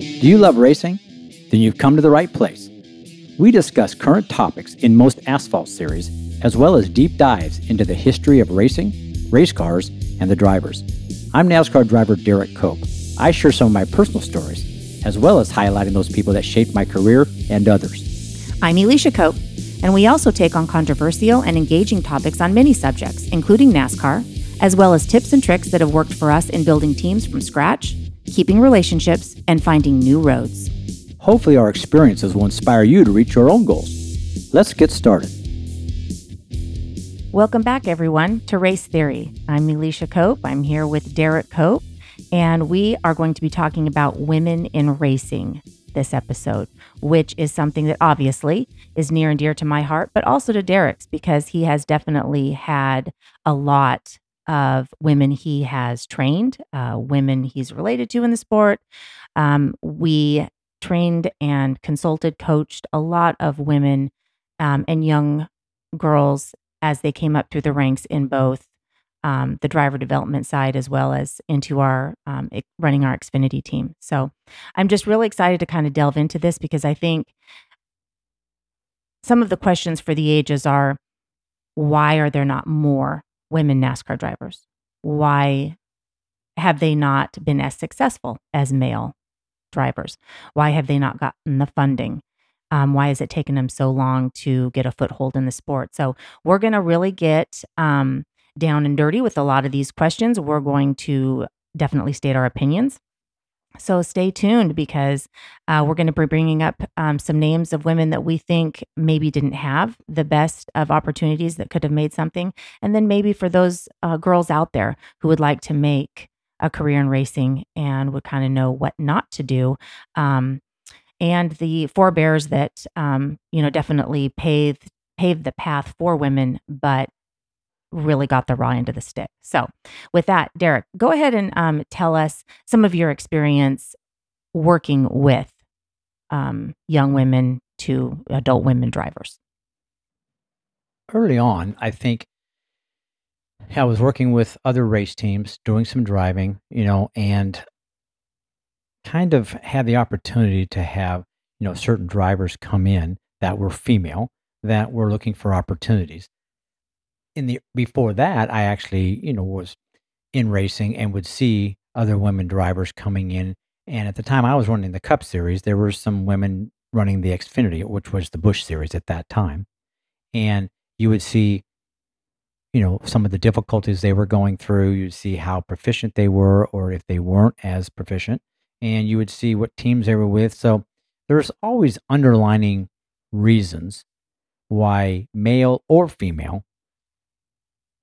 Do you love racing? Then you've come to the right place. We discuss current topics in most asphalt series, as well as deep dives into the history of racing, race cars, and the drivers. I'm NASCAR driver Derek Cope. I share some of my personal stories, as well as highlighting those people that shaped my career and others. I'm Elisha Cope, and we also take on controversial and engaging topics on many subjects, including NASCAR, as well as tips and tricks that have worked for us in building teams from scratch, keeping relationships, and finding new roads. Hopefully, our experiences will inspire you to reach your own goals. Let's get started. Welcome back, everyone, to Race Theory. I'm Elisha Cope. I'm here with Derek Cope, and we are going to be talking about women in racing this episode, which is something that obviously is near and dear to my heart, but also to Derek's because he has definitely had a lot of women he has trained, uh, women he's related to in the sport. Um, we trained and consulted, coached a lot of women um, and young girls as they came up through the ranks in both um, the driver development side as well as into our um, running our Xfinity team. So I'm just really excited to kind of delve into this because I think some of the questions for the ages are why are there not more women NASCAR drivers? Why have they not been as successful as male drivers? Why have they not gotten the funding? Um, why has it taken them so long to get a foothold in the sport? So, we're going to really get um, down and dirty with a lot of these questions. We're going to definitely state our opinions. So stay tuned because uh, we're going to be bringing up um, some names of women that we think maybe didn't have the best of opportunities that could have made something. And then maybe for those uh, girls out there who would like to make a career in racing and would kind of know what not to do. Um, and the forebears that, um, you know, definitely paved paved the path for women, but really got the raw end of the stick. So, with that, Derek, go ahead and um, tell us some of your experience working with um, young women to adult women drivers. Early on, I think I was working with other race teams, doing some driving, you know, and kind of had the opportunity to have, you know, certain drivers come in that were female that were looking for opportunities in the before that, I actually, you know, was in racing and would see other women drivers coming in. And at the time I was running the Cup Series, there were some women running the Xfinity, which was the Busch Series at that time. And you would see, you know, some of the difficulties they were going through. You'd see how proficient they were, or if they weren't as proficient, and you would see what teams they were with. So there's always underlining reasons why male or female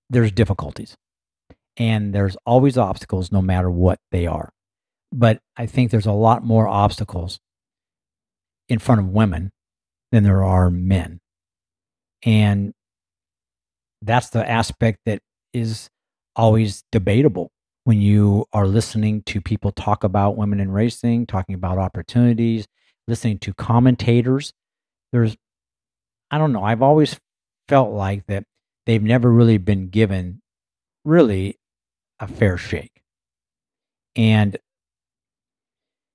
there's difficulties and there's always obstacles no matter what they are. But I think there's a lot more obstacles in front of women than there are men. And that's the aspect that is always debatable when you are listening to people talk about women in racing, talking about opportunities, listening to commentators. There's, I don't know, I've always felt like that they've never really been given really a fair shake. And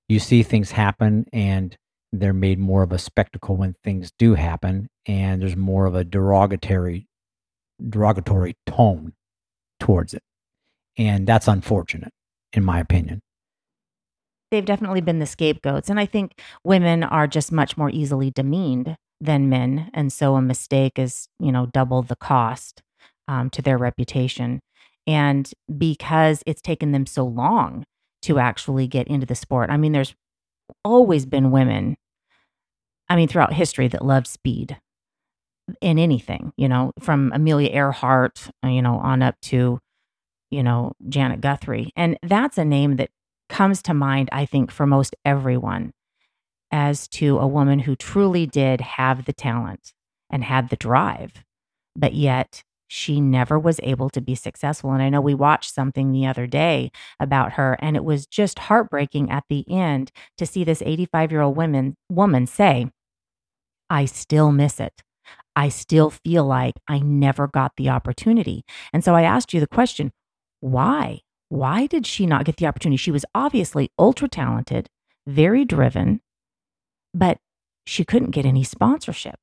you see things happen and they're made more of a spectacle when things do happen and there's more of a derogatory derogatory tone towards it. And that's unfortunate in my opinion. They've definitely been the scapegoats and I think women are just much more easily demeaned than men. And so a mistake is, you know, double the cost um, to their reputation. And because it's taken them so long to actually get into the sport, I mean, there's always been women, I mean, throughout history that loved speed in anything, you know, from Amelia Earhart, uh, you know, on up to, you know, Janet Guthrie. And that's a name that comes to mind, I think, for most everyone as to a woman who truly did have the talent and had the drive, but yet she never was able to be successful. And I know we watched something the other day about her, and it was just heartbreaking at the end to see this 85 year old woman, woman say, I still miss it. I still feel like I never got the opportunity. And so I asked you the question why? Why did she not get the opportunity? She was obviously ultra talented very driven, but she couldn't get any sponsorship.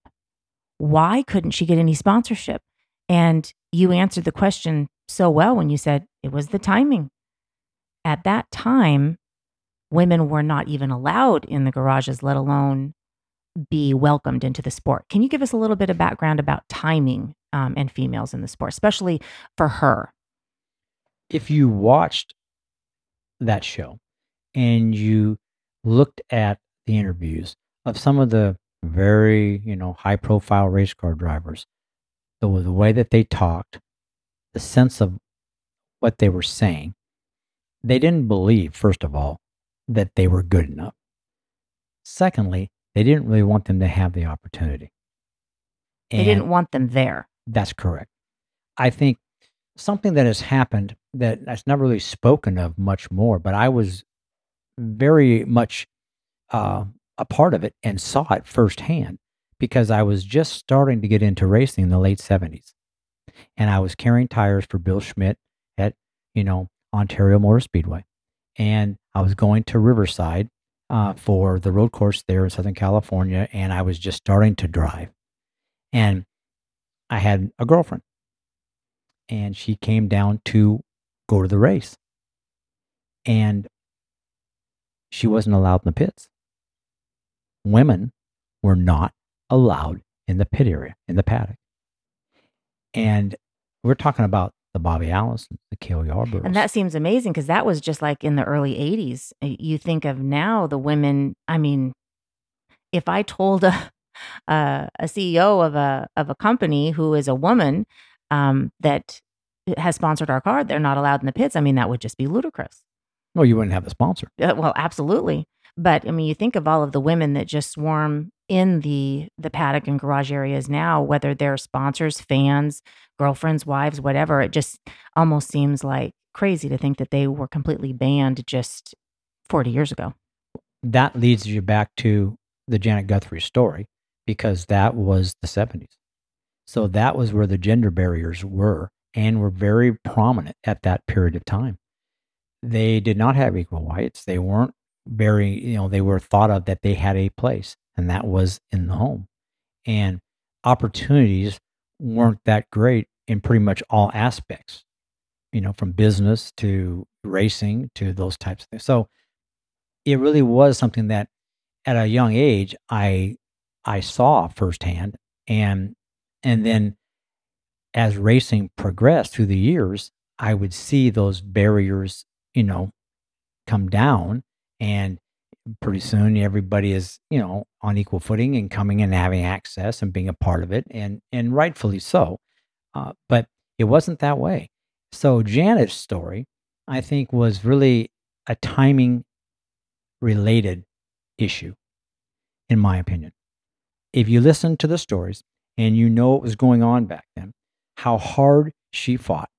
Why couldn't she get any sponsorship? And you answered the question so well when you said it was the timing. At that time, women were not even allowed in the garages, let alone be welcomed into the sport. Can you give us a little bit of background about timing um, and females in the sport, especially for her? If you watched that show and you looked at the interviews of some of the very, you know, high profile race car drivers, the, the way that they talked, the sense of what they were saying, they didn't believe, first of all, that they were good enough. Secondly, they didn't really want them to have the opportunity. And they didn't want them there. That's correct. I think something that has happened that that's not really spoken of much more, but I was very much uh, a part of it and saw it firsthand because I was just starting to get into racing in the late 70s. And I was carrying tires for Bill Schmitt at, you know, Ontario Motor Speedway. And I was going to Riverside uh, for the road course there in Southern California. And I was just starting to drive. And I had a girlfriend. And she came down to go to the race. And she wasn't allowed in the pits. Women were not allowed in the pit area, in the paddock. And we're talking about the Bobby Allison, the Cale Yarborough. And that seems amazing because that was just like in the early 80s. You think of now the women, I mean, if I told a, a, a CEO of a, of a company who is a woman um, that has sponsored our car, they're not allowed in the pits. I mean, that would just be ludicrous. Well, you wouldn't have a sponsor. Uh, well, absolutely. But I mean, you think of all of the women that just swarm in the the paddock and garage areas now, whether they're sponsors, fans, girlfriends, wives, whatever. It just almost seems like crazy to think that they were completely banned just 40 years ago. That leads you back to the Janet Guthrie story because that was the 70s. So that was where the gender barriers were and were very prominent at that period of time. They did not have equal rights. They weren't very, you know, they were thought of that they had a place, and that was in the home. And opportunities weren't that great in pretty much all aspects, you know, from business to racing to those types of things. So it really was something that at a young age I I saw firsthand and and then as racing progressed through the years, I would see those barriers, you know, come down and pretty soon everybody is, you know, on equal footing and coming and having access and being a part of it and and rightfully so. Uh, but it wasn't that way. So Janet's story, I think, was really a timing related issue, in my opinion. If you listen to the stories and you know what was going on back then, how hard she fought,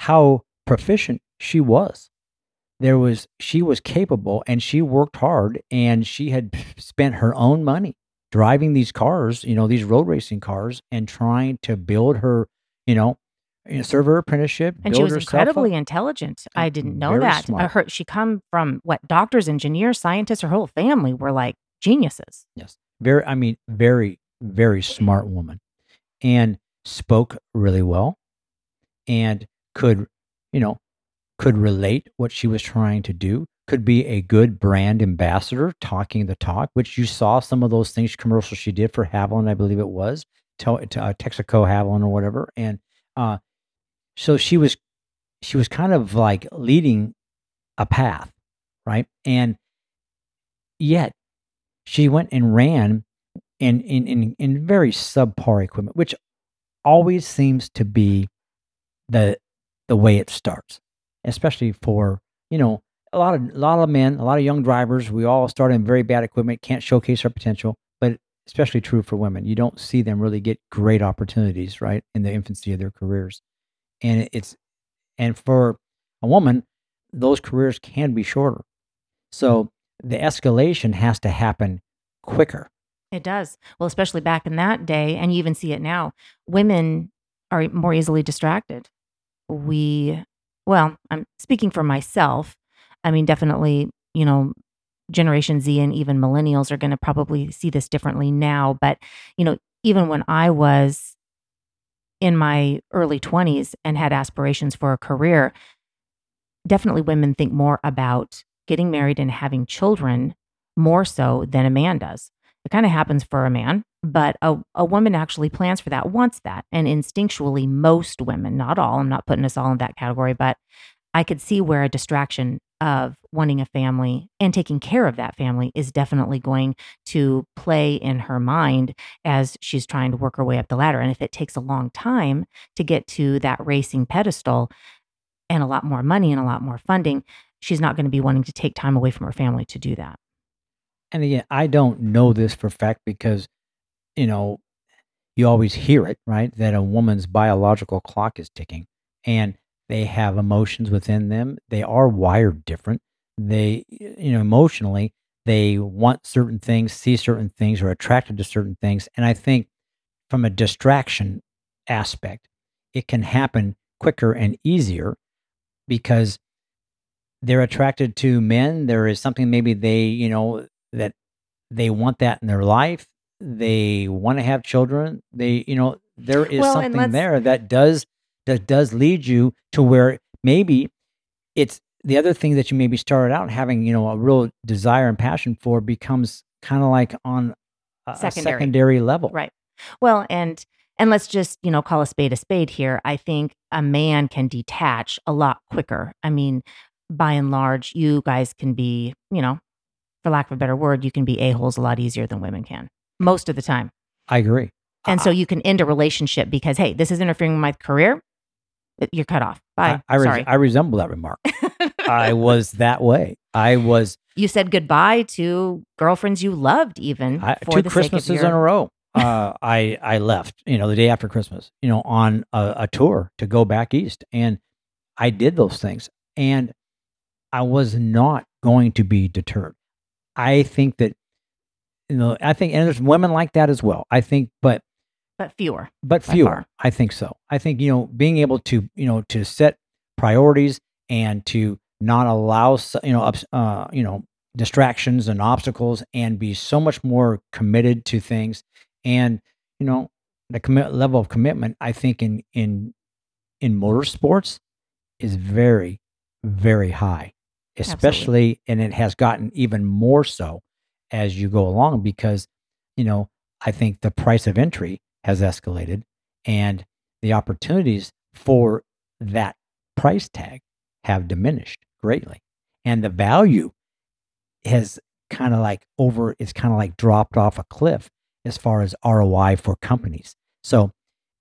how proficient she was. There was she was capable and she worked hard and she had spent her own money driving these cars, you know, these road racing cars and trying to build her, you know, serve her apprenticeship. And she was incredibly up. intelligent. I mm-hmm. didn't know Very that. Smart. I heard she come from what doctors, engineers, scientists. Her whole family were like geniuses. Yes, very. I mean, very, very smart woman, and spoke really well and could, you know, could relate what she was trying to do, could be a good brand ambassador talking the talk, which you saw some of those things commercials she did for Havoline, I believe it was, to, to uh, Texaco Havoline or whatever. And uh, so she was, she was kind of like leading a path, right? And yet she went and ran in in in, in very subpar equipment, which always seems to be the the way it starts, especially for you know a lot of a lot of men, a lot of young drivers. We all start in very bad equipment, can't showcase our potential, but especially true for women. You don't see them really get great opportunities right in the infancy of their careers, and it's and for a woman, those careers can be shorter. So the escalation has to happen quicker it does. Well, especially back in that day, and you even see it now, women are more easily distracted. We, well, I'm speaking for myself. I mean, definitely, you know, Generation Z and even millennials are going to probably see this differently now. But, you know, even when I was in my early 20s and had aspirations for a career, definitely women think more about getting married and having children more so than a man does. It kind of happens for a man, but a, a woman actually plans for that, wants that. And instinctually, most women, not all, I'm not putting us all in that category, but I could see where a distraction of wanting a family and taking care of that family is definitely going to play in her mind as she's trying to work her way up the ladder. And if it takes a long time to get to that racing pedestal and a lot more money and a lot more funding, she's not going to be wanting to take time away from her family to do that. And again, I don't know this for fact because, you know, you always hear it, right? That a woman's biological clock is ticking. And they have emotions within them. They are wired different. They, you know, emotionally, they want certain things, see certain things, are attracted to certain things. And I think from a distraction aspect, it can happen quicker and easier because they're attracted to men. There is something maybe they, you know, that they want that in their life. They want to have children. They, you know, there is Well, something there that does that does lead you to where maybe it's the other thing that you maybe started out having, you know, a real desire and passion for becomes kind of like on a, a secondary. secondary level. Right. Well, and and let's just, you know, call a spade a spade here. I think a man can detach a lot quicker. I mean, by and large, you guys can be, you know, for lack of a better word, you can be a-holes a lot easier than women can most of the time. I agree. And so you can end a relationship because, hey, this is interfering with my career. You're cut off. Bye. I, I, res- Sorry. I resemble that remark. I was that way. I was you said goodbye to girlfriends you loved, even I, for two Christmases your, in a row. Uh, I I left, you know, the day after Christmas, you know, on a, a tour to go back east, and I did those things, and I was not going to be deterred. I think that, you know, I think, and there's women like that as well. I think, but but fewer. but fewer. I think so. I think you know being able to you know to set priorities and to not allow you know ups, uh, you know distractions and obstacles and be so much more committed to things and you know the commit level of commitment I think in in in motorsports is very very high especially and it has gotten even more so as you go along because you know I think the price of entry has escalated and the opportunities for that price tag have diminished greatly. And the value has kind of like over it's kind of like dropped off a cliff as far as ROI for companies. So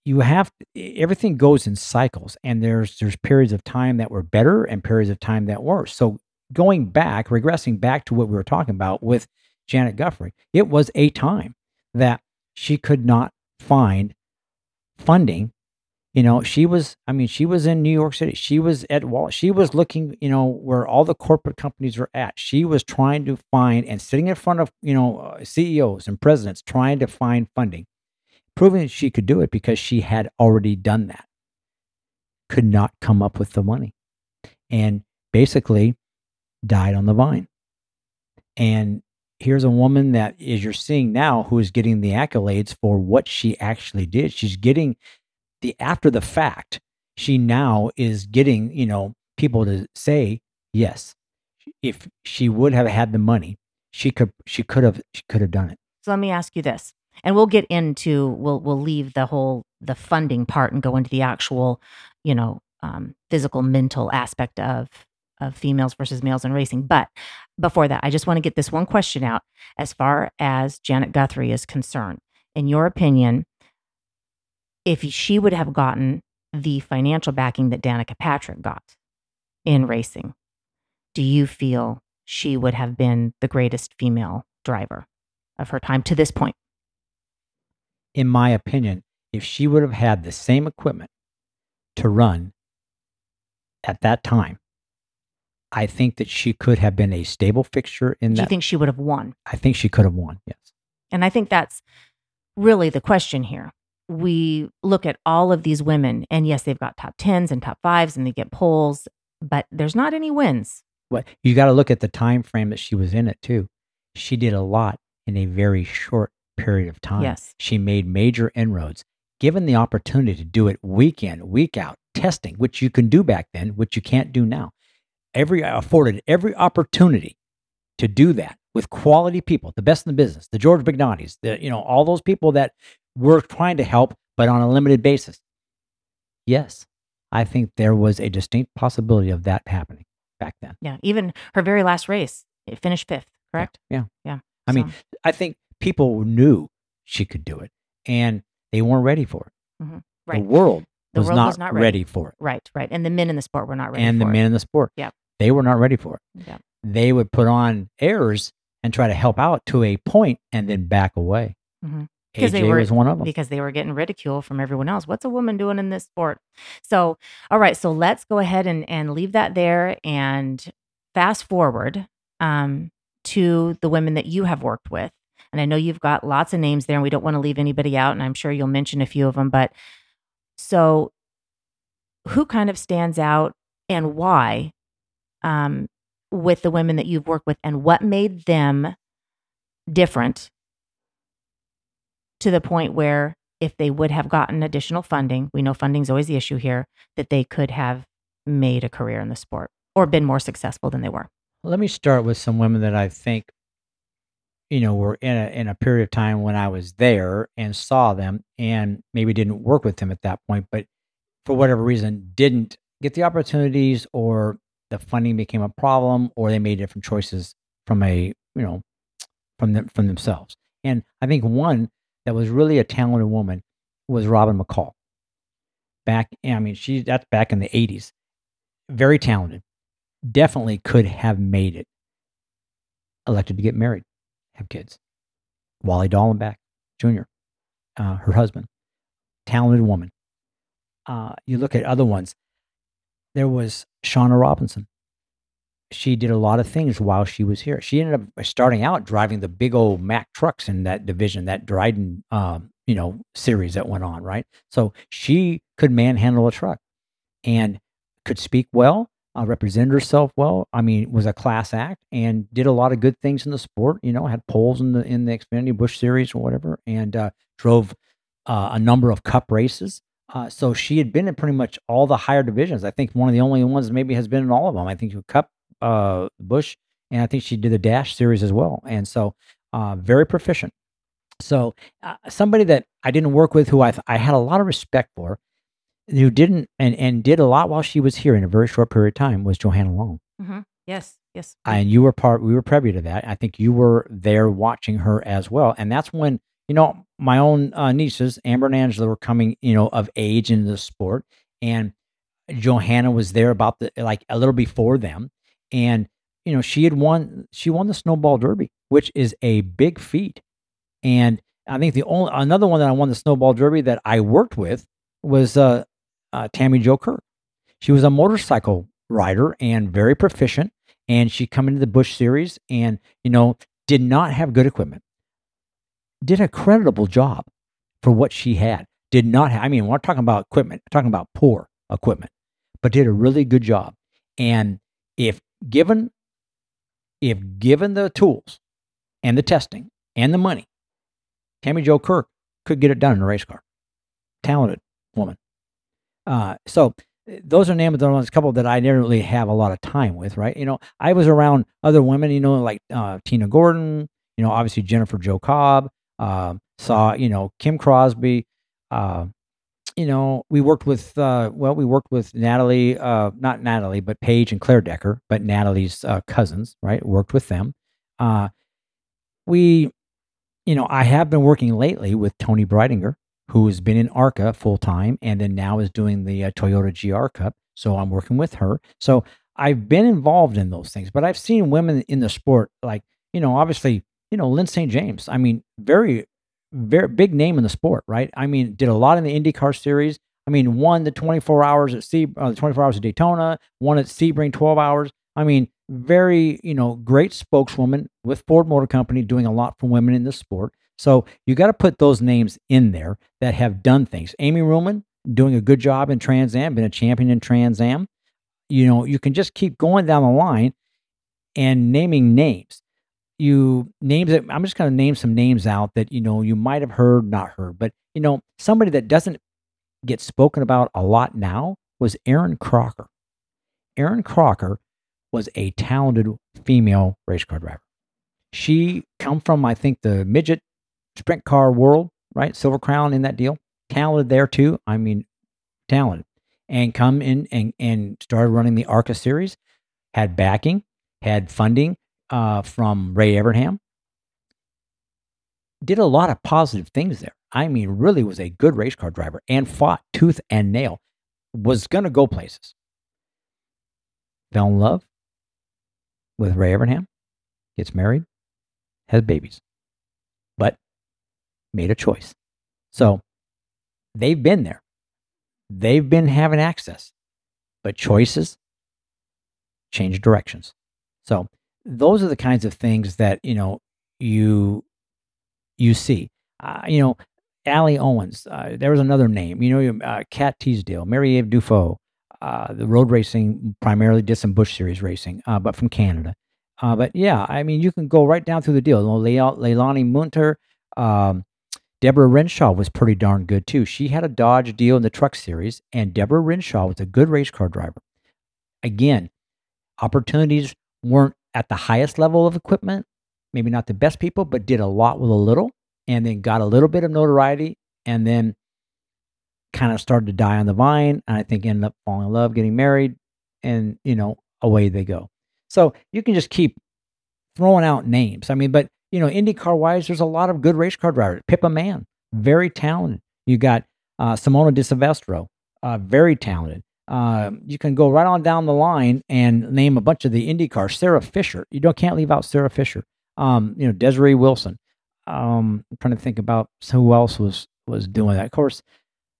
you have everything goes in cycles and there's there's periods of time that were better and periods of time that were. So going back regressing back to what we were talking about with Janet Guthrie. it was a time that she could not find funding you know she was i mean she was in new york city. She was at wall she was looking you know where all the corporate companies were at. She was trying to find and sitting in front of you know uh, ceos and presidents trying to find funding proving that she could do it because she had already done that. Could not come up with the money. And basically died on the vine. And here's a woman that is you're seeing now who is getting the accolades for what she actually did. She's getting the after the fact she now is getting you know people to say yes. If she would have had the money she could she could have she could have done it. So let me ask you this, and we'll get into we'll we'll leave the whole the funding part and go into the actual, you know, um, physical mental aspect of of females versus males in racing. But before that, I just want to get this one question out as far as Janet Guthrie is concerned. In your opinion, if she would have gotten the financial backing that Danica Patrick got in racing, do you feel she would have been the greatest female driver of her time to this point? in my opinion if she would have had the same equipment to run at that time i think that she could have been a stable fixture in that. Do you think she would have won? i think she could have won yes And I think that's really the question here. We look at all of these women, and yes, they've got top tens and top fives, and they get polls, but there's not any wins What you gotta look at the time frame that she was in it too. She did a lot in a very short period of time. Yes. She made major inroads. Given the opportunity to do it week in, week out, testing, which you can do back then, which you can't do now. Every afforded every opportunity to do that with quality people, the best in the business, the George Bignottis, the you know, all those people that were trying to help, but on a limited basis. Yes, I think there was a distinct possibility of that happening back then. Yeah. Even her very last race, it finished fifth, correct? Yeah. Yeah. I mean, I think people knew she could do it, and they weren't ready for it. mhm. The world The was, world not was not ready. ready for it, Right. Right. And the men in the sport were not ready. and the for men in the sport, yeah, they were not ready for it. Yeah. They would put on airs and try to help out to a point, and then back away. Mhm. 'Cause AJ they were- was one of them. because they were getting ridicule from everyone else. What's a woman doing in this sport? So, all right, so let's go ahead and and leave that there and fast forward um, to the women that you have worked with. And I know you've got lots of names there, and we don't want to leave anybody out. And I'm sure you'll mention a few of them. But so, who kind of stands out and why um, with the women that you've worked with, and what made them different to the point where if they would have gotten additional funding, we know funding's always the issue here, that they could have made a career in the sport or been more successful than they were. Let me start with some women that I think, you know, were in a in a period of time when I was there and saw them, and maybe didn't work with them at that point, but for whatever reason didn't get the opportunities, or the funding became a problem, or they made different choices from a you know from them from themselves. And I think one that was really a talented woman was Robin McCall. Back, I mean, she that's back in the '80s. Very talented definitely could have made it. Elected to get married, have kids. Wally Dallenbach Jr., uh, her husband, talented woman. Uh, you look at other ones. There was Shawna Robinson. She did a lot of things while she was here. She ended up starting out driving the big old Mack trucks in that division, that Dryden, um, you know, series that went on, right? So she could manhandle a truck and could speak well, uh, represented herself well. I mean, was a class act and did a lot of good things in the sport. You know, had poles in the in the Xfinity Busch Series or whatever, and uh, drove uh, a number of Cup races. Uh, so she had been in pretty much all the higher divisions. I think one of the only ones maybe has been in all of them. I think Cup, uh, Busch, and I think she did the Dash Series as well. And so, uh, very proficient. So somebody that I didn't work with, who I th- I had a lot of respect for, who didn't and and did a lot while she was here in a very short period of time, was Johanna Long. Yes, yes. And you were part. We were privy to that. I think you were there watching her as well. And that's when you know my own uh, nieces, Amber and Angela, were coming, you know, of age in the sport, and Johanna was there about the like a little before them, and you know she had won. She won the snowball derby, which is a big feat. And I think the only another one that I won the snowball derby that I worked with was uh, uh, Tammy Jo Kirk. She was a motorcycle rider and very proficient. And she come into the Busch series and you know did not have good equipment. Did a creditable job for what she had. Did not. Have, I mean, we're talking about equipment. We're talking about poor equipment, but did a really good job. And if given, if given the tools and the testing and the money, Tammy Jo Kirk could get it done in a race car. Talented woman. Uh, so those are names of the ones, a couple that I didn't really have a lot of time with, right? You know, I was around other women, you know, like uh, Tina Gordon, you know, obviously Jennifer Jo Cobb, uh, saw, you know, Kim Crosby. Uh, you know, we worked with, uh, well, we worked with Natalie, uh, not Natalie, but Paige and Claire Decker, but Natalie's uh, cousins, right? Worked with them. Uh, we, you know, I have been working lately with Toni Breidinger, who's been in ARCA full time and then now is doing the uh, Toyota GR Cup. So I'm working with her. So I've been involved in those things, but I've seen women in the sport, like, you know, obviously, you know, Lyn St. James. I mean, very, very big name in the sport, right? I mean, did a lot in the IndyCar series. I mean, won the 24 hours at Sea, uh, 24 hours at Daytona, won at Sebring 12 hours. I mean, very, you know, great spokeswoman with Ford Motor Company doing a lot for women in the sport. So you got to put those names in there that have done things. Amy Ruman doing a good job in Trans Am, been a champion in Trans Am. You know, you can just keep going down the line. and naming names. You names it. I'm just going to name some names out that you know you might have heard, not heard, but you know somebody that doesn't get spoken about a lot now was Erin Crocker. Erin Crocker was a talented female race car driver. She come from I think the midget sprint car world, right? Silver Crown in that deal. Talented there too. I mean, talented. And come in and, and started running the ARCA series, had backing, had funding uh, from Ray Evernham. Did a lot of positive things there. I mean, really was a good race car driver and fought tooth and nail. Was going to go places. Fell in love with Ray Evernham, gets married, has babies, but made a choice. So they've been there. They've been having access, but choices change directions. So those are the kinds of things that, you know, you you see. Uh, you know, Allie Owens, uh, there was another name, you know, uh, Kat Teasdale, Maryeve Dufault, uh, the road racing, primarily did some Busch Series racing, uh, but from Canada. Uh, but yeah, I mean, you can go right down through the deal. Le- Leilani Munter, um, Deborah Renshaw was pretty darn good too. She had a Dodge deal in the truck series, and Deborah Renshaw was a good race car driver. Again, opportunities weren't at the highest level of equipment, maybe not the best people, but did a lot with a little, and then got a little bit of notoriety, and then kind of started to die on the vine. And I think ended up falling in love, getting married, and you know, away they go. So you can just keep throwing out names. I mean, but you know, IndyCar wise, there's a lot of good race car drivers. Pippa Mann, very talented. You got uh, Simona de Silvestro, uh, very talented. Uh, you can go right on down the line and name a bunch of the IndyCar. Sarah Fisher, you don't can't leave out Sarah Fisher. Um, you know, Desiree Wilson. Um, I'm trying to think about who else was was doing that. Of course,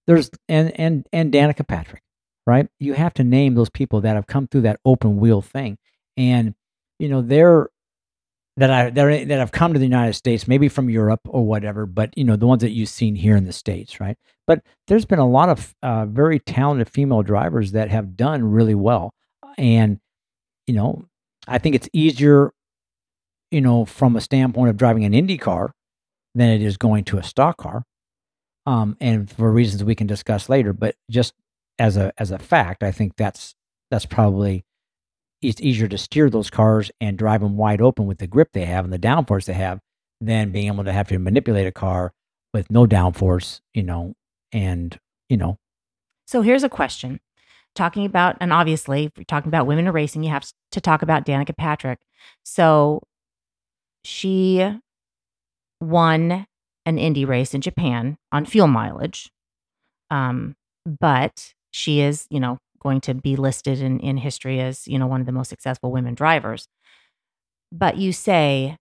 there's and and and Danica Patrick, right? You have to name those people that have come through that open wheel thing and you know they're that I that, that have come to the United States, maybe from Europe or whatever, but you know the ones that you've seen here in the states, right? But there's been a lot of uh, very talented female drivers that have done really well, and you know I think it's easier, you know, from a standpoint of driving an Indy car than it is going to a stock car, um, and for reasons we can discuss later. But just as a as a fact, I think that's that's probably it's easier to steer those cars and drive them wide open with the grip they have and the downforce they have than being able to have to manipulate a car with no downforce, you know, and, you know. So here's a question. Talking about, and obviously, if you're talking about women in racing, you have to talk about Danica Patrick. So she won an Indy race in Japan on fuel mileage. Um, but she is, you know, going to be listed in, in history as, you know, one of the most successful women drivers. But you say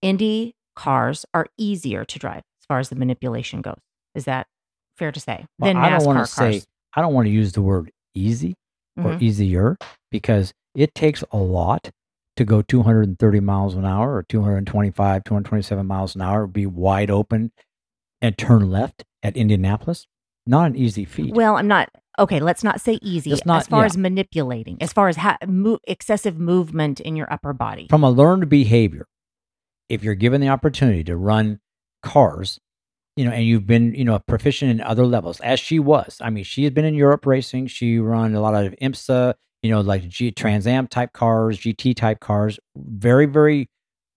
Indy cars are easier to drive as far as the manipulation goes. Is that fair to say? Well, I don't want to say I don't want to use the word easy or mm-hmm. easier because it takes a lot to go 230 miles an hour or 225, 227 miles an hour, be wide open and turn left at Indianapolis. Not an easy feat. Well, I'm not okay, let's not say easy. Not, as far yeah. as manipulating, as far as ha- mo- excessive movement in your upper body. From a learned behavior, if you're given the opportunity to run cars, you know, and you've been, you know, proficient in other levels, as she was. I mean, she has been in Europe racing. She run a lot of IMSA, you know, like G- Trans Am type cars, GT type cars. Very, very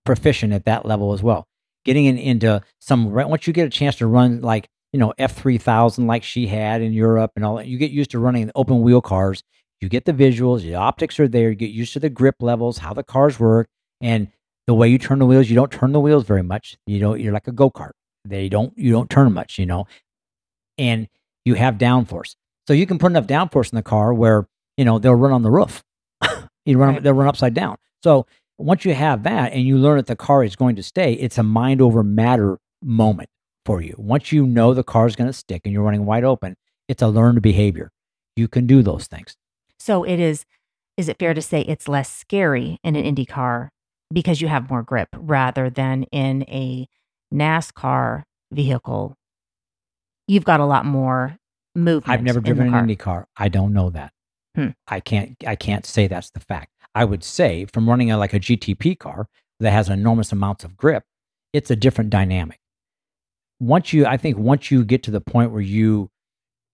proficient at that level as well. Getting in, into some, once you get a chance to run like you know, F3000 like she had in Europe and all that. You get used to running open wheel cars. You get the visuals, the optics are there. You get used to the grip levels, how the cars work, and the way you turn the wheels. You don't turn the wheels very much. You know, you're like a go kart. They don't. You don't turn much. You know, and you have downforce. So you can put enough downforce in the car where you know they'll run on the roof. you run. Right. They'll run upside down. So once you have that and you learn that the car is going to stay, it's a mind over matter moment for you. Once you know the car is going to stick and you're running wide open, it's a learned behavior. You can do those things. So it is is it fair to say it's less scary in an Indy car because you have more grip rather than in a NASCAR vehicle? You've got a lot more movement. I've never driven an Indy car. I don't know that. Hmm. I can't I can't say that's the fact. I would say, from running a, like a GTP car that has enormous amounts of grip, it's a different dynamic. Once you, I think, once you get to the point where you,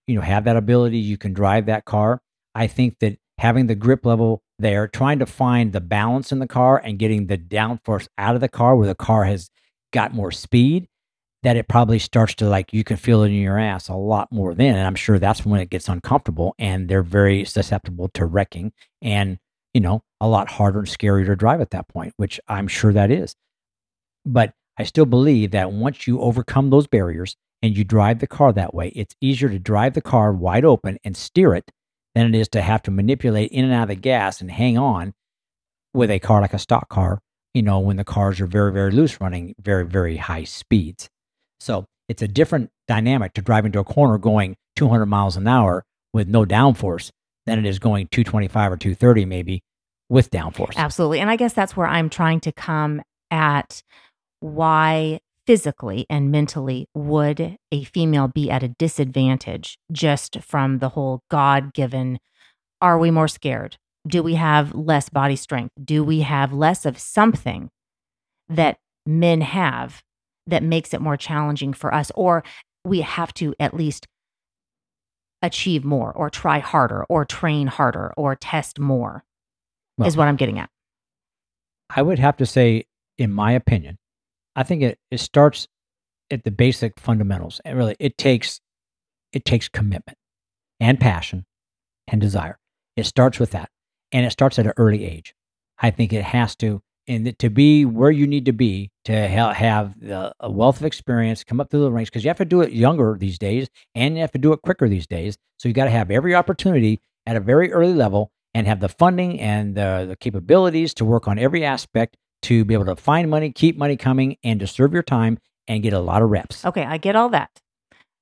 you know, have that ability, you can drive that car. I think that having the grip level there, trying to find the balance in the car and getting the downforce out of the car where the car has got more speed, that it probably starts to like you can feel it in your ass a lot more then. And I'm sure that's when it gets uncomfortable and they're very susceptible to wrecking and, you know, a lot harder and scarier to drive at that point, which I'm sure that is. But I still believe that once you overcome those barriers and you drive the car that way, it's easier to drive the car wide open and steer it than it is to have to manipulate in and out of the gas and hang on with a car like a stock car, you know, when the cars are very, very loose running very, very high speeds. So it's a different dynamic to drive into a corner going 200 miles an hour with no downforce than it is going 225 or 230 maybe with downforce. Absolutely. And I guess that's where I'm trying to come at why physically and mentally would a female be at a disadvantage just from the whole God given are we more scared? Do we have less body strength? Do we have less of something that men have that makes it more challenging for us? Or we have to at least achieve more or try harder or train harder or test more, well, is what I'm getting at. I would have to say, in my opinion, I think it, it starts at the basic fundamentals. And really it takes it takes commitment and passion and desire. It starts with that. And it starts at an early age. I think it has to and to be where you need to be to have the, a wealth of experience, come up through the ranks, because you have to do it younger these days and you have to do it quicker these days. So you got to have every opportunity at a very early level and have the funding and the, the capabilities to work on every aspect to be able to find money, keep money coming, and to serve your time and get a lot of reps. Okay, I get all that.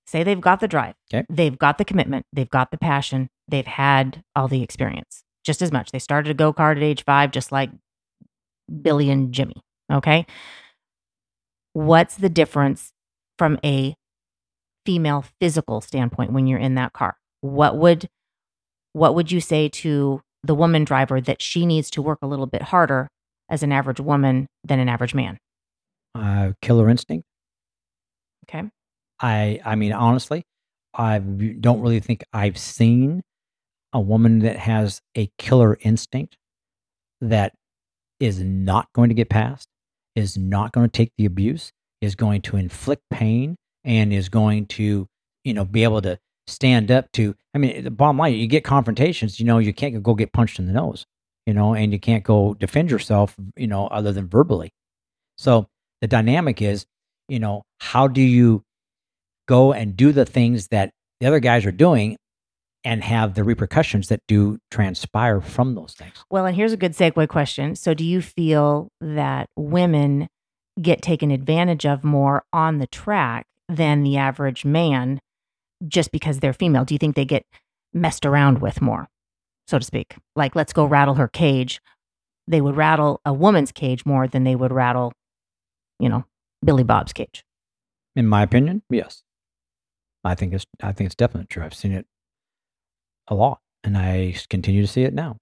Say they've got the drive, okay. they've got the commitment, they've got the passion, they've had all the experience just as much. They started a go kart at age five, just like Billy and Jimmy. Okay. What's the difference from a female physical standpoint when you're in that car? What would what would you say to the woman driver that she needs to work a little bit harder as an average woman than an average man? Uh, killer instinct. Okay. I I mean honestly, I don't really think I've seen a woman that has a killer instinct that is not going to get past, is not going to take the abuse, is going to inflict pain, and is going to, you know, be able to stand up to. I mean, the bottom line, you get confrontations, you know, you can't go get punched in the nose you know, and you can't go defend yourself, you know, other than verbally. So the dynamic is, you know, how do you go and do the things that the other guys are doing and have the repercussions that do transpire from those things? Well, and here's a good segue question. So, do you feel that women get taken advantage of more on the track than the average man just because they're female? Do you think they get messed around with more? So to speak. Like, let's go rattle her cage. They would rattle a woman's cage more than they would rattle, you know, Billy Bob's cage. In my opinion, yes. I think it's I think it's definitely true. I've seen it a lot, and I continue to see it now.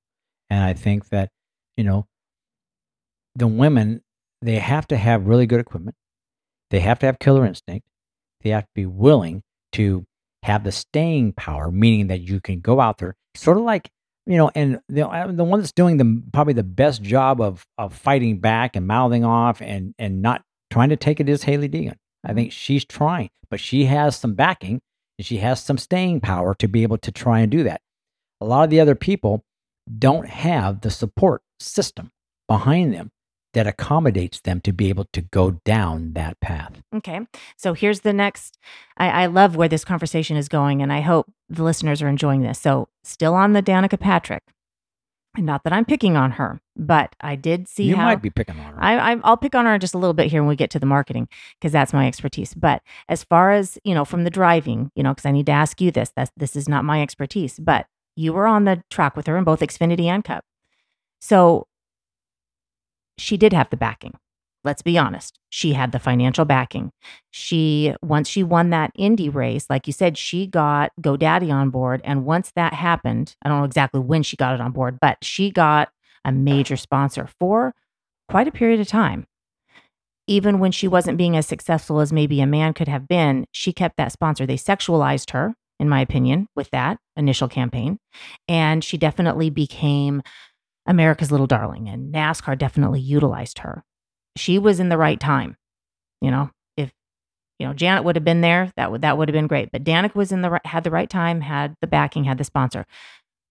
And I think that you know the women they have to have really good equipment. They have to have killer instinct. They have to be willing to have the staying power, meaning that you can go out there, sort of like you know, and the uh, the one that's doing the probably the best job of of fighting back and mouthing off and and not trying to take it is Hailie Deegan. I think she's trying, but she has some backing and she has some staying power to be able to try and do that. A lot of the other people don't have the support system behind them that accommodates them to be able to go down that path. Okay. So here's the next. I, I, love where this conversation is going, and I hope the listeners are enjoying this. So, still on the Danica Patrick. Not that I'm picking on her, but I did see you how. might be picking on her. I, I, I'll pick on her just a little bit here when we get to the marketing because that's my expertise. But as far as you know, from the driving, you know, because I need to ask you this. That's this is not my expertise, but you were on the track with her in both Xfinity and Cup. So she did have the backing. Let's be honest. She had the financial backing. She, once she won that Indy race, like you said, she got GoDaddy on board. And once that happened, I don't know exactly when she got it on board, but she got a major sponsor for quite a period of time. Even when she wasn't being as successful as maybe a man could have been, she kept that sponsor. They sexualized her, in my opinion, with that initial campaign. And she definitely became America's little darling, and NASCAR definitely utilized her. She was in the right time. You know, if you know Janet would have been there, that would that would have been great. But Danica was in the right, had the right time, had the backing, had the sponsor.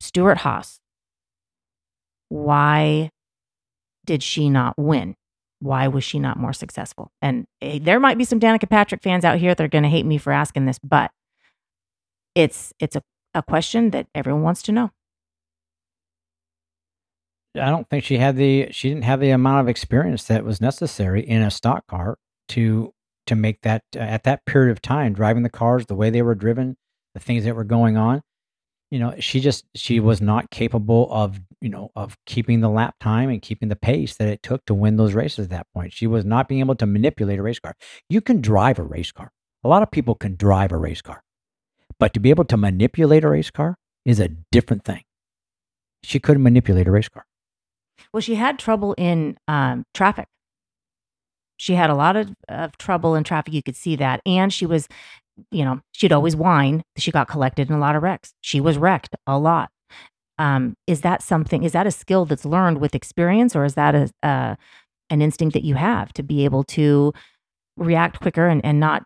Stewart Haas. Why did she not win? Why was she not more successful? And eh, there might be some Danica Patrick fans out here that are going to hate me for asking this, but it's it's a, a question that everyone wants to know. I don't think she had the she didn't have the amount of experience that was necessary in a stock car to to make that uh, at that period of time driving the cars the way they were driven, the things that were going on. You know, she just she was not capable of, you know, of keeping the lap time and keeping the pace that it took to win those races at that point. She was not being able to manipulate a race car. You can drive a race car. A lot of people can drive a race car. But to be able to manipulate a race car is a different thing. She couldn't manipulate a race car. Well, she had trouble in um, traffic. She had a lot of, of trouble in traffic. You could see that. And she was, you know, she'd always whine. She got collected in a lot of wrecks. She was wrecked a lot. Um, is that something, is that a skill that's learned with experience or is that a, an instinct that you have to be able to react quicker and, and not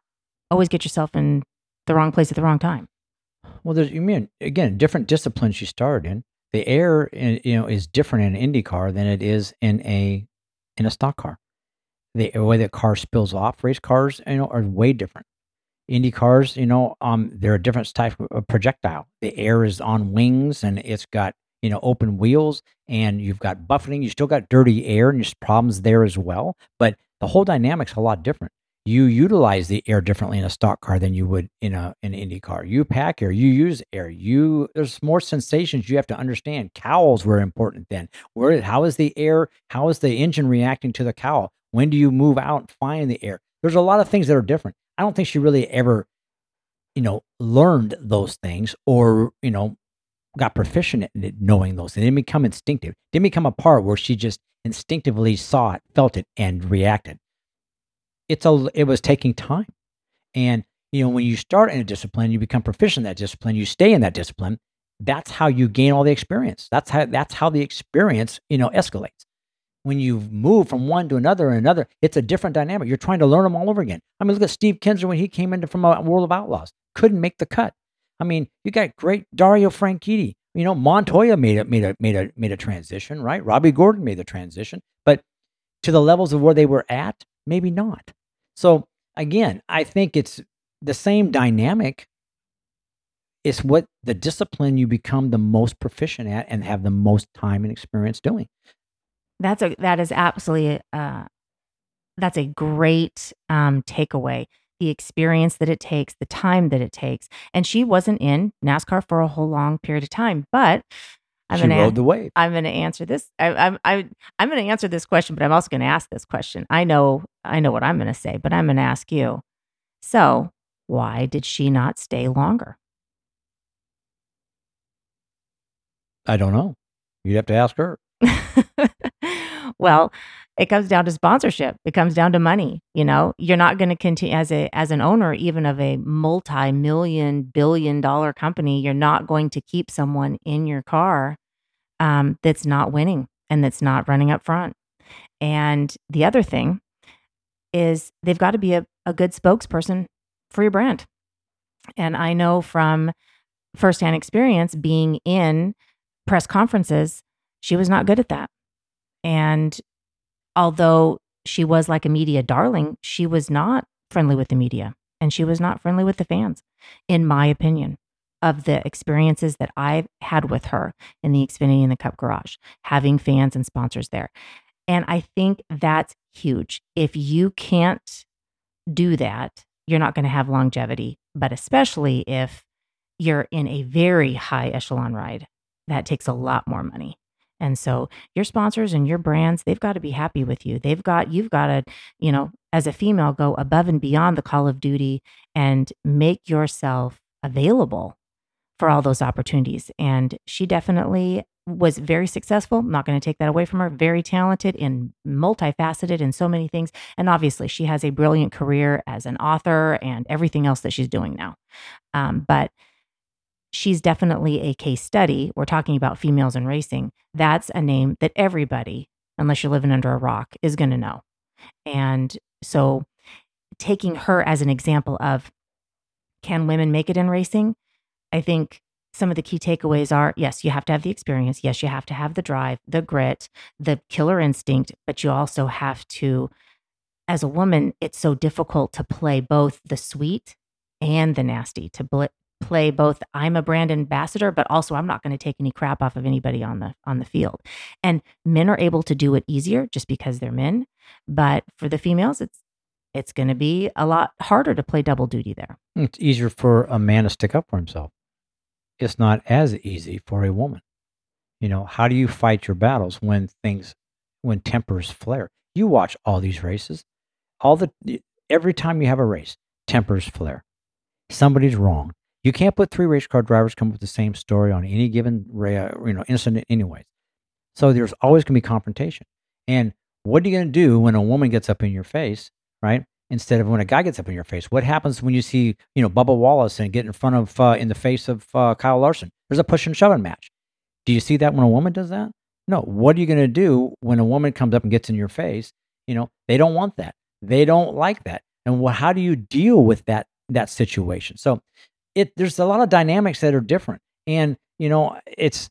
always get yourself in the wrong place at the wrong time? Well, there's, you mean, again, different disciplines you started in the air in, you know is different in an Indy car than it is in a in a stock car. The way that car spills off race cars, you know, are way different. Indy cars, you know, um, they're a different type of projectile. The air is on wings and it's got you know open wheels and you've got buffeting. You still got dirty air and there's problems there as well, but the whole dynamic's a lot different you utilize the air differently in a stock car than you would in a an Indy car. You pack air, you use air. You there's more sensations you have to understand. Cowls were important then. Where how is the air? How is the engine reacting to the cowl? When do you move out and find the air? There's a lot of things that are different. I don't think she really ever, you know, learned those things or you know got proficient at it, knowing those. It didn't become instinctive. It didn't become a part where she just instinctively saw it, felt it, and reacted it's a it was taking time. And you know, when you start in a discipline, you become proficient in that discipline, you stay in that discipline. That's how you gain all the experience. That's how that's how the experience, you know, escalates. When you move from one to another and another, it's a different dynamic. You're trying to learn them all over again. I mean, look at Steve Kinser when he came into from a World of Outlaws, couldn't make the cut. I mean, you got great Dario Franchitti. You know, Montoya made a made a made a made a transition, right? Robby Gordon made the transition, but to the levels of where they were at, maybe not. So again, I think it's the same dynamic. It's what the discipline you become the most proficient at and have the most time and experience doing. That's a that is absolutely uh, that's a great um, takeaway. The experience that it takes, the time that it takes, and she wasn't in NASCAR for a whole long period of time, but I'm she gonna, rode the wave. I'm going to answer this. I, I'm I, I'm going to answer this question, but I'm also going to ask this question. I know I know what I'm going to say, but I'm going to ask you. So, why did she not stay longer? I don't know. You'd have to ask her. well, it comes down to sponsorship. It comes down to money. You know, you're not going to continue as a as an owner, even of a multi-million billion dollar company. You're not going to keep someone in your car um, that's not winning and that's not running up front. And the other thing is they've got to be a, a good spokesperson for your brand. And I know from firsthand experience being in press conferences, she was not good at that. And although she was like a media darling, she was not friendly with the media and she was not friendly with the fans, in my opinion, of the experiences that I've had with her in the Xfinity and the Cup Garage, having fans and sponsors there. And I think that's huge. If you can't do that, you're not going to have longevity, but especially if you're in a very high echelon ride, that takes a lot more money. And so your sponsors and your brands, they've got to be happy with you. They've got, you've got to, you know, as a female, go above and beyond the call of duty and make yourself available for all those opportunities. And she definitely was very successful. Not going to take that away from her. Very talented and multifaceted in so many things. And obviously, she has a brilliant career as an author and everything else that she's doing now. Um, but she's definitely a case study. We're talking about females in racing. That's a name that everybody, unless you're living under a rock, is going to know. And so, taking her as an example of can women make it in racing? I think some of the key takeaways are yes, you have to have the experience. Yes, you have to have the drive, the grit, the killer instinct, but you also have to, as a woman, it's so difficult to play both the sweet and the nasty, to bl- play both I'm a brand ambassador, but also I'm not going to take any crap off of anybody on the on the field. And men are able to do it easier just because they're men. But for the females, it's it's going to be a lot harder to play double duty there. It's easier for a man to stick up for himself. It's not as easy for a woman. You know, how do you fight your battles when things, when tempers flare? You watch all these races, all the, every time you have a race, tempers flare. Somebody's wrong. You can't put three race car drivers come up with the same story on any given, you know, incident, anyways. So there's always going to be confrontation. And what are you going to do when a woman gets up in your face right? Instead of when a guy gets up in your face. What happens when you see, you know, Bubba Wallace and get in front of, uh, in the face of uh, Kyle Larson? There's a push and shoving match. Do you see that when a woman does that? No. What are you going to do when a woman comes up and gets in your face? You know, they don't want that. They don't like that. And how do you deal with that that situation? So, it there's a lot of dynamics that are different, and you know, it's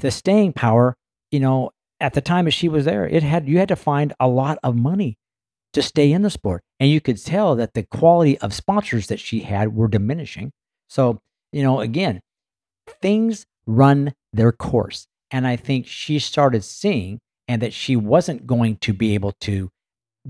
the staying power. You know, at the time that she was there, it had you had to find a lot of money to stay in the sport. And you could tell that the quality of sponsors that she had were diminishing. So, you know, again, things run their course. And I think she started seeing and that she wasn't going to be able to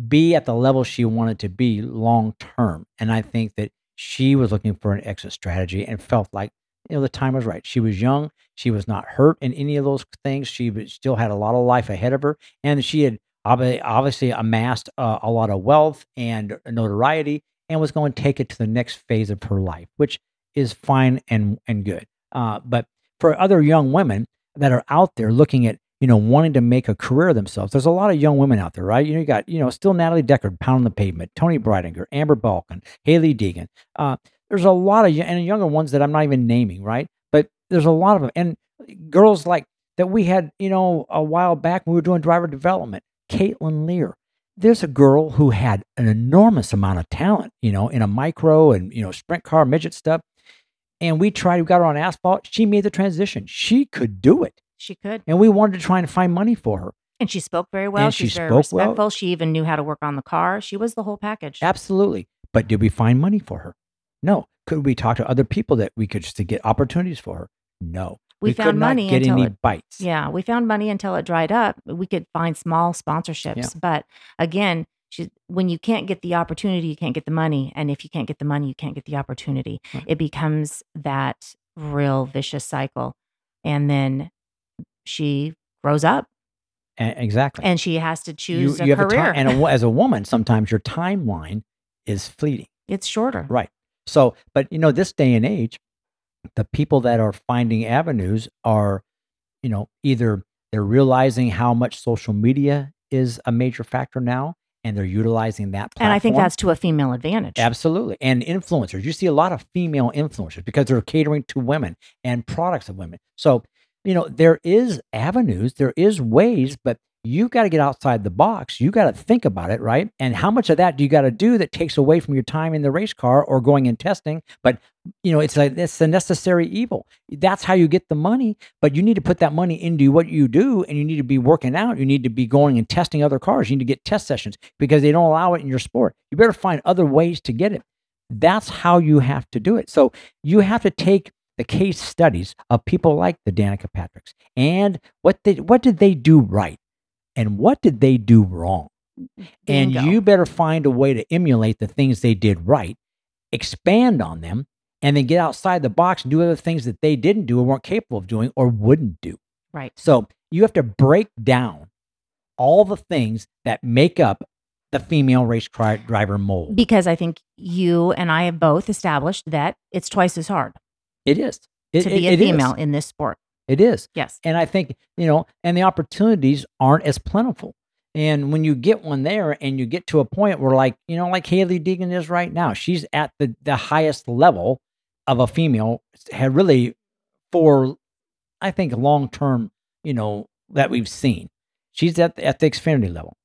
be at the level she wanted to be long term. And I think that she was looking for an exit strategy and felt like you know the time was right. She was young. She was not hurt in any of those things. She still had a lot of life ahead of her, and she had obviously amassed uh, a lot of wealth and notoriety and was going to take it to the next phase of her life, which is fine and, and good. Uh, but for other young women that are out there looking at, you know, wanting to make a career themselves, there's a lot of young women out there, right? You know, you got, you know, still Natalie Decker pounding the pavement, Toni Breidinger, Amber Balcaen, Hailie Deegan. Uh, there's a lot of and younger ones that I'm not even naming, right? But there's a lot of them. And girls like that we had, you know, a while back when we were doing driver development Caitlin Lear. There's a girl who had an enormous amount of talent, you know, in a micro and, you know, sprint car, midget stuff. And we tried, we got her on asphalt. She made the transition. She could do it. She could. And we wanted to try and find money for her. And she spoke very well. And She's she very spoke respectful. well. She even knew how to work on the car. She was the whole package. Absolutely. But did we find money for her? No. Could we talk to other people that we could just to get opportunities for her? No. We, could found money get until any it, bites. yeah, we found money until it dried up. We could find small sponsorships, but again, she, when you can't get the opportunity, you can't get the money, and if you can't get the money, you can't get the opportunity. Right. It becomes that real vicious cycle, and then she grows up A- exactly. and she has to choose you a have a career. time, and a, as a woman, sometimes your timeline is fleeting. it's shorter. Right. So, but you know, this day and age, the people that are finding avenues are, you know, either they're realizing how much social media is a major factor now and they're utilizing that platform. And I think that's to a female advantage. Absolutely. And influencers. You see a lot of female influencers because they're catering to women and products of women. So, you know, there is avenues, there is ways, but you got to get outside the box. You got to think about it, right? And how much of that do you got to do that takes away from your time in the race car or going and testing? But, you know, it's like it's a necessary evil. That's how you get the money, but you need to put that money into what you do and you need to be working out. You need to be going and testing other cars. You need to get test sessions because they don't allow it in your sport. You better find other ways to get it. That's how you have to do it. So you have to take the case studies of people like the Danica Patricks and what they what did they do right and what did they do wrong. And you better find a way to emulate the things they did right, expand on them, and then get outside the box and do other things that they didn't do or weren't capable of doing or wouldn't do. right. So you have to break down all the things that make up the female race driver mold. Because I think you and I have both established that it's twice as hard. It is. It, to be it- a it is. female in this sport. It is. Yes. And I think, you know, and the opportunities aren't as plentiful. And when you get one there and you get to a point where like, you know, like Hailie Deegan is right now, she's at the, the highest level of a female had really for I think long term, you know, that we've seen. She's at the, at the Xfinity level,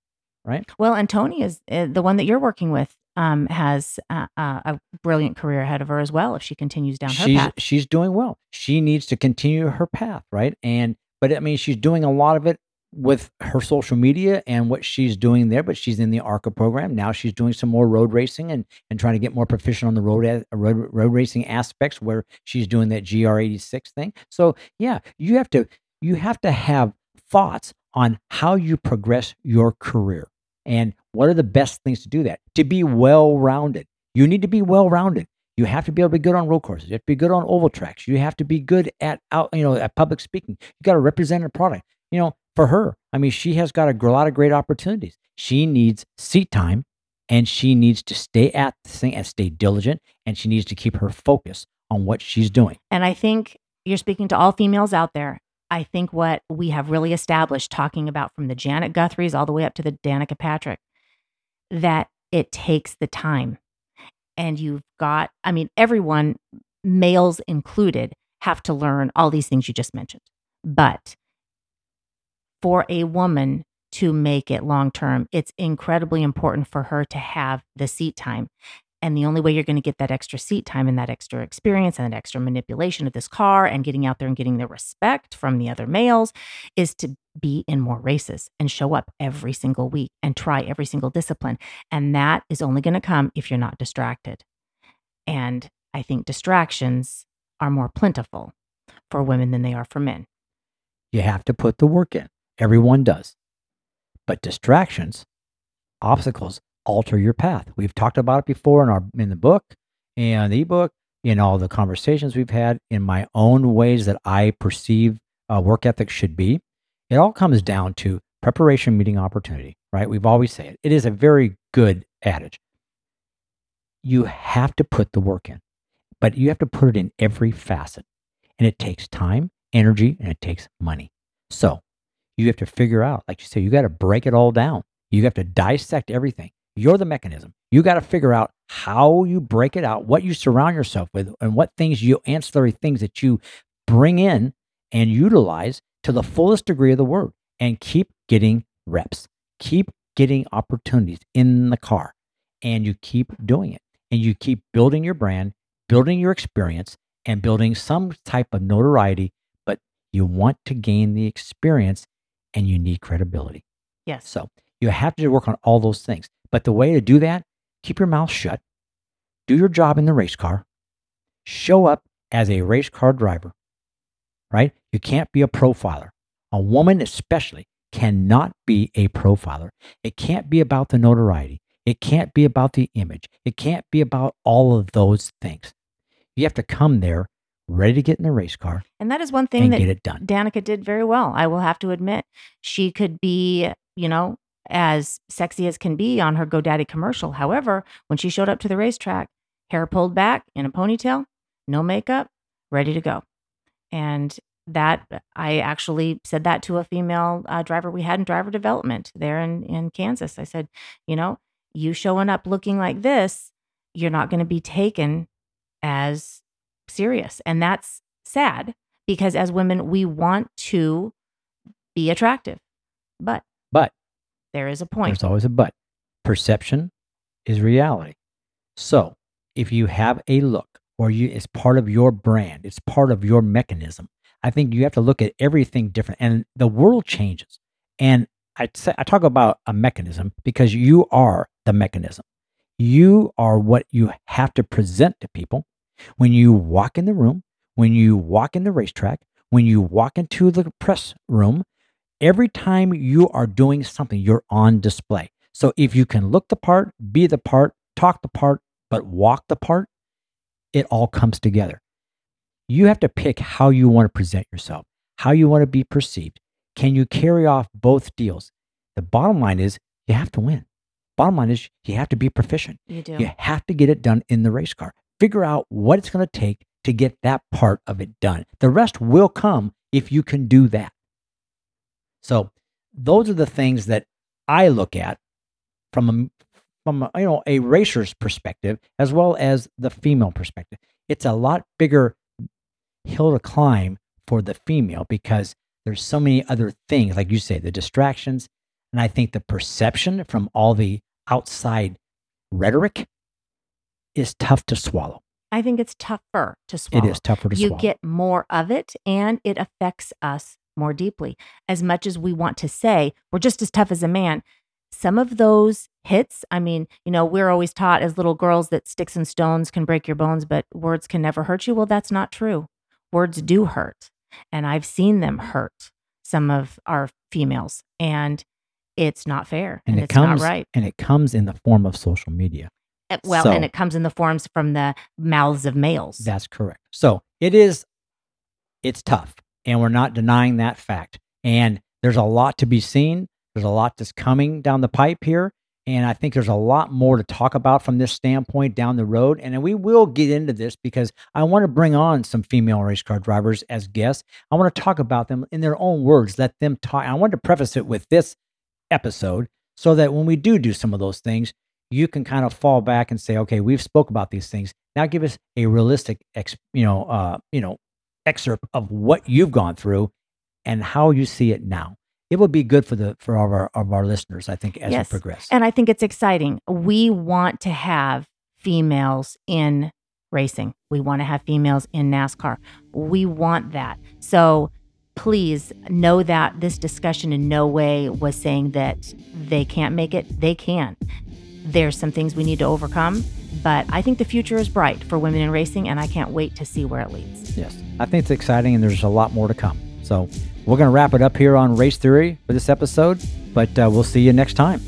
right? Well, and Toni is uh, the one that you're working with. Um, has uh, a brilliant career ahead of her as well if she continues down her she's path. she's doing well. She needs to continue her path, right? And but I mean, she's doing a lot of it with her social media and what she's doing there. But she's in the ARCA program now. She's doing some more road racing and and trying to get more proficient on the road road, road racing aspects where she's doing that GR86 thing. So yeah, you have to you have to have thoughts on how you progress your career and what are the best things to do that to be well rounded. You need to be well rounded. You have to be able to be good on road courses. You have to be good on oval tracks. You have to be good at out, you know, at public speaking. You got to represent a product. You know, for her, I mean, she has got a lot of great opportunities. She needs seat time, and she needs to stay at the thing and stay diligent, and she needs to keep her focus on what she's doing. And I think you're speaking to all females out there. I think what we have really established, talking about from the Janet Guthries all the way up to the Danica Patrick, that it takes the time. And you've got, I mean, everyone, males included, have to learn all these things you just mentioned. But for a woman to make it long term, it's incredibly important for her to have the seat time. And the only way you're going to get that extra seat time and that extra experience and that extra manipulation of this car and getting out there and getting the respect from the other males is to be in more races and show up every single week and try every single discipline. And that is only going to come if you're not distracted. And I think distractions are more plentiful for women than they are for men. You have to put the work in. Everyone does. But distractions, obstacles alter your path. We've talked about it before in our in the book and the ebook, in all the conversations we've had, in my own ways that I perceive uh, work ethic should be. It all comes down to preparation meeting opportunity, right? We've always said it. It is a very good adage. You have to put the work in, but you have to put it in every facet. And it takes time, energy, and it takes money. So you have to figure out, like you say, you got to break it all down. You have to dissect everything. You're the mechanism. You got to figure out how you break it out, what you surround yourself with, and what things you, ancillary things that you bring in and utilize to the fullest degree of the word and keep getting reps. Keep getting opportunities in the car and you keep doing it and you keep building your brand, building your experience, and building some type of notoriety. But you want to gain the experience and you need credibility. Yes. So you have to work on all those things. But the way to do that, keep your mouth shut, do your job in the race car, show up as a race car driver, right? You can't be a profiler. A woman, especially, cannot be a profiler. It can't be about the notoriety. It can't be about the image. It can't be about all of those things. You have to come there ready to get in the race car And that is one thing that get it done. Danica did very well. I will have to admit, she could be, you know, as sexy as can be on her GoDaddy commercial. However, when she showed up to the racetrack, hair pulled back in a ponytail, no makeup, ready to go. And that I actually said that to a female uh, driver we had in driver development there in, in Kansas. I said, you know, you showing up looking like this, you're not going to be taken as serious. And that's sad because as women, we want to be attractive. But But there is a point. There's always a but. Perception is reality. So if you have a look or you it's part of your brand, it's part of your mechanism. I think you have to look at everything different. And the world changes. And I say I talk about a mechanism because you are the mechanism. You are what you have to present to people when you walk in the room, when you walk in the racetrack, when you walk into the press room, every time you are doing something, you're on display. So if you can look the part, be the part, talk the part, but walk the part, it all comes together. You have to pick how you want to present yourself, how you want to be perceived. Can you carry off both deals? The bottom line is you have to win. Bottom line is you have to be proficient. You do. You have to get it done in the race car. Figure out what it's going to take to get that part of it done. The rest will come if you can do that. So those are the things that I look at from a from a, you know a racer's perspective as well as the female perspective. It's a lot bigger hill to climb for the female because there's so many other things like you say the distractions and I think the perception from all the outside rhetoric is tough to swallow. I think it's tougher to swallow. It is tougher to you swallow. You get more of it and it affects us more deeply. As much as we want to say we're just as tough as a man, some of those hits, I mean, you know, we're always taught as little girls that sticks and stones can break your bones, but words can never hurt you. Well, that's not true. Words do hurt. And I've seen them hurt some of our females. And it's not fair. and And, it it's comes not right. and it comes in the form of social media. Uh, Well, So- and it comes in the forms from the mouths of males. That's correct. So it is, it's tough, and we're not denying that fact. And there's a lot to be seen. There's a lot that's coming down the pipe here, and I think there's a lot more to talk about from this standpoint down the road. And we will get into this because I want to bring on some female race car drivers as guests. I want to talk about them in their own words. Let them talk. I wanted to preface it with this episode so that when we do do some of those things, you can kind of fall back and say, okay, we've spoke about these things. Now give us a realistic, ex, you know, uh, you know, excerpt of what you've gone through and how you see it now. It would be good for the for our of our listeners, I think, as Yes. we progress. And I think it's exciting. We want to have females in racing. We want to have females in NASCAR. We want that. So please know that this discussion in no way was saying that they can't make it. They can. There's some things we need to overcome, but I think the future is bright for women in racing, and I can't wait to see where it leads. Yes, I think it's exciting, and there's a lot more to come. So we're going to wrap it up here on Race Theory for this episode, but uh, we'll see you next time.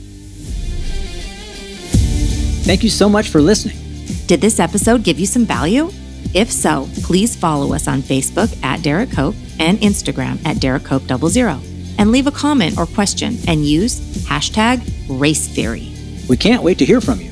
Thank you so much for listening. Did this episode give you some value? If so, please follow us on Facebook at Derek Cope and Instagram at Derek Cope 00 and leave a comment or question and use hashtag race theory. We can't wait to hear from you.